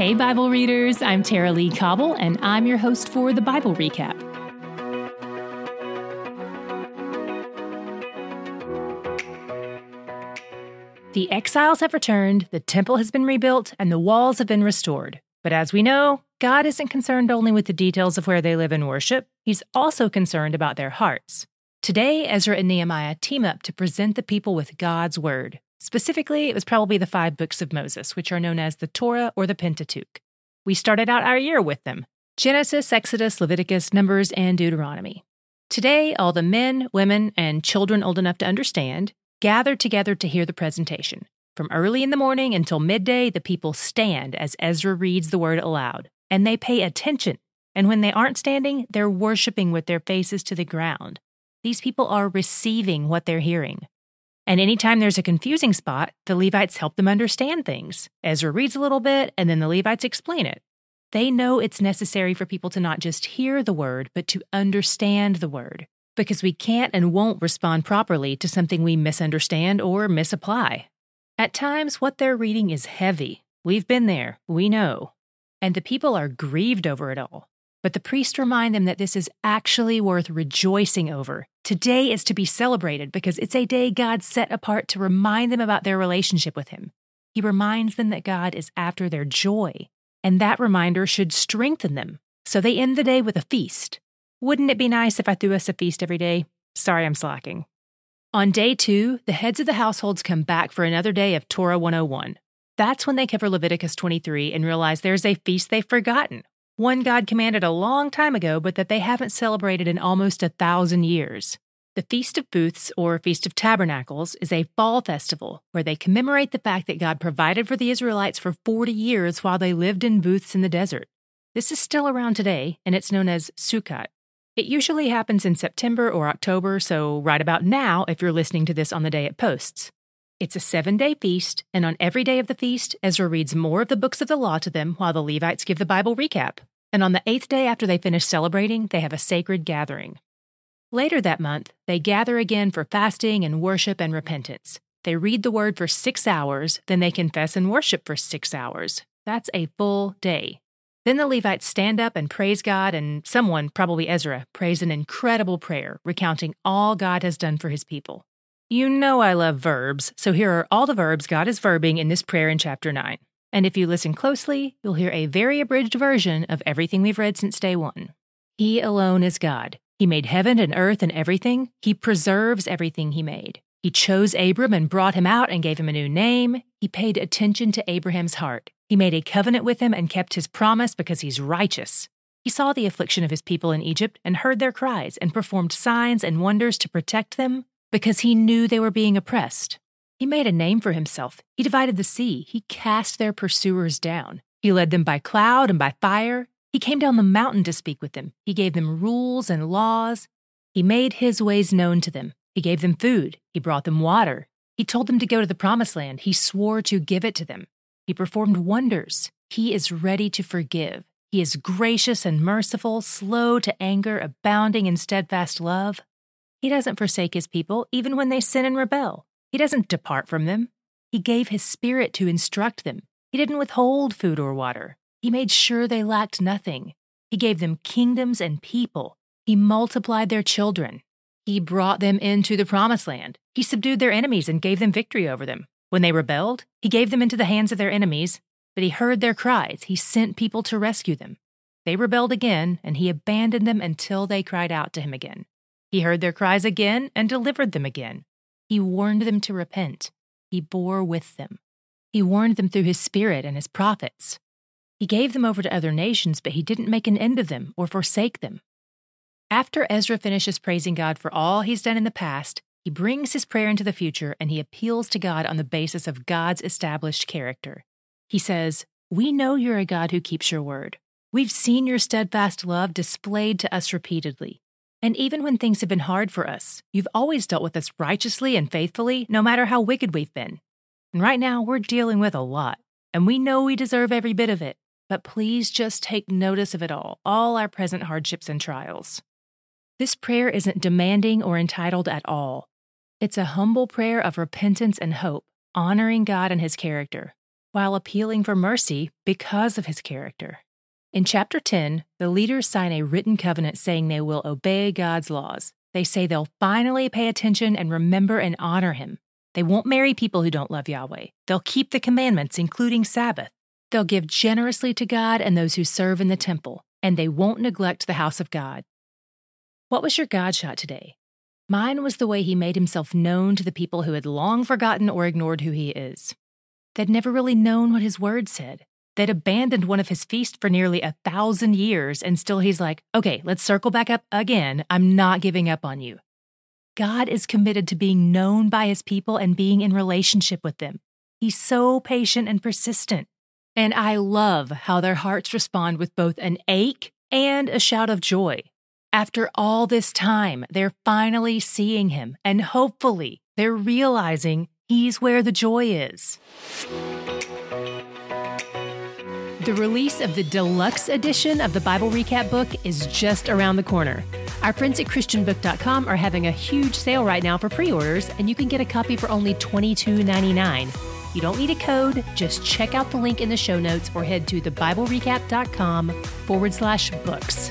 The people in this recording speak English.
Hey, Bible readers, I'm Tara-Leigh Cobble, and I'm your host for the Bible Recap. The exiles have returned, the temple has been rebuilt, and the walls have been restored. But as we know, God isn't concerned only with the details of where they live and worship, He's also concerned about their hearts. Today, Ezra and Nehemiah team up to present the people with God's Word. Specifically, it was probably the five books of Moses, which are known as the Torah or the Pentateuch. We started out our year with them Genesis, Exodus, Leviticus, Numbers, and Deuteronomy. Today, all the men, women, and children old enough to understand gather together to hear the presentation. From early in the morning until midday, the people stand as Ezra reads the word aloud, and they pay attention. And when they aren't standing, they're worshiping with their faces to the ground. These people are receiving what they're hearing. And anytime there's a confusing spot, the Levites help them understand things. Ezra reads a little bit, and then the Levites explain it. They know it's necessary for people to not just hear the word, but to understand the word, because we can't and won't respond properly to something we misunderstand or misapply. At times, what they're reading is heavy. We've been there, we know. And the people are grieved over it all. But the priests remind them that this is actually worth rejoicing over. Today is to be celebrated because it's a day God set apart to remind them about their relationship with Him. He reminds them that God is after their joy, and that reminder should strengthen them. So they end the day with a feast. Wouldn't it be nice if I threw us a feast every day? Sorry, I'm slacking. On day two, the heads of the households come back for another day of Torah 101. That's when they cover Leviticus 23 and realize there's a feast they've forgotten one God commanded a long time ago, but that they haven't celebrated in almost a thousand years. The Feast of Booths, or Feast of Tabernacles, is a fall festival where they commemorate the fact that God provided for the Israelites for 40 years while they lived in booths in the desert. This is still around today, and it's known as Sukkot. It usually happens in September or October, so right about now if you're listening to this on the day it posts. It's a seven day feast, and on every day of the feast, Ezra reads more of the books of the law to them while the Levites give the Bible recap. And on the eighth day after they finish celebrating, they have a sacred gathering. Later that month, they gather again for fasting and worship and repentance. They read the word for six hours, then they confess and worship for six hours. That's a full day. Then the Levites stand up and praise God, and someone, probably Ezra, prays an incredible prayer recounting all God has done for his people. You know I love verbs, so here are all the verbs God is verbing in this prayer in chapter 9. And if you listen closely, you'll hear a very abridged version of everything we've read since day one. He alone is God. He made heaven and earth and everything. He preserves everything he made. He chose Abram and brought him out and gave him a new name. He paid attention to Abraham's heart. He made a covenant with him and kept his promise because he's righteous. He saw the affliction of his people in Egypt and heard their cries and performed signs and wonders to protect them because he knew they were being oppressed. He made a name for himself. He divided the sea. He cast their pursuers down. He led them by cloud and by fire. He came down the mountain to speak with them. He gave them rules and laws. He made his ways known to them. He gave them food. He brought them water. He told them to go to the promised land. He swore to give it to them. He performed wonders. He is ready to forgive. He is gracious and merciful, slow to anger, abounding in steadfast love. He doesn't forsake his people, even when they sin and rebel. He doesn't depart from them. He gave his spirit to instruct them. He didn't withhold food or water. He made sure they lacked nothing. He gave them kingdoms and people. He multiplied their children. He brought them into the promised land. He subdued their enemies and gave them victory over them. When they rebelled, he gave them into the hands of their enemies, but he heard their cries. He sent people to rescue them. They rebelled again, and he abandoned them until they cried out to him again. He heard their cries again and delivered them again. He warned them to repent. He bore with them. He warned them through his Spirit and his prophets. He gave them over to other nations, but he didn't make an end of them or forsake them. After Ezra finishes praising God for all he's done in the past, he brings his prayer into the future and he appeals to God on the basis of God's established character. He says, We know you're a God who keeps your word. We've seen your steadfast love displayed to us repeatedly. And even when things have been hard for us, you've always dealt with us righteously and faithfully, no matter how wicked we've been. And right now, we're dealing with a lot, and we know we deserve every bit of it. But please just take notice of it all, all our present hardships and trials. This prayer isn't demanding or entitled at all. It's a humble prayer of repentance and hope, honoring God and His character. while appealing for mercy because of his character. In chapter 10, the leaders sign a written covenant saying they will obey God's laws. They say they'll finally pay attention and remember and honor him. They won't marry people who don't love Yahweh. They'll keep the commandments, including Sabbath. They'll give generously to God and those who serve in the temple, and they won't neglect the house of God. What was your God shot today? Mine was the way he made himself known to the people who had long forgotten or ignored who he is. They'd never really known what his word said. They'd abandoned one of his feasts for nearly a thousand years, and still he's like, okay, let's circle back up again. I'm not giving up on you. God is committed to being known by his people and being in relationship with them. He's so patient and persistent. And I love how their hearts respond with both an ache and a shout of joy. After all this time, they're finally seeing him, and hopefully, they're realizing he's where the joy is. The release of the deluxe edition of the Bible Recap book is just around the corner. Our friends at ChristianBook.com are having a huge sale right now for pre orders, and you can get a copy for only $22.99. You don't need a code, just check out the link in the show notes or head to thebiblerecap.com forward slash books.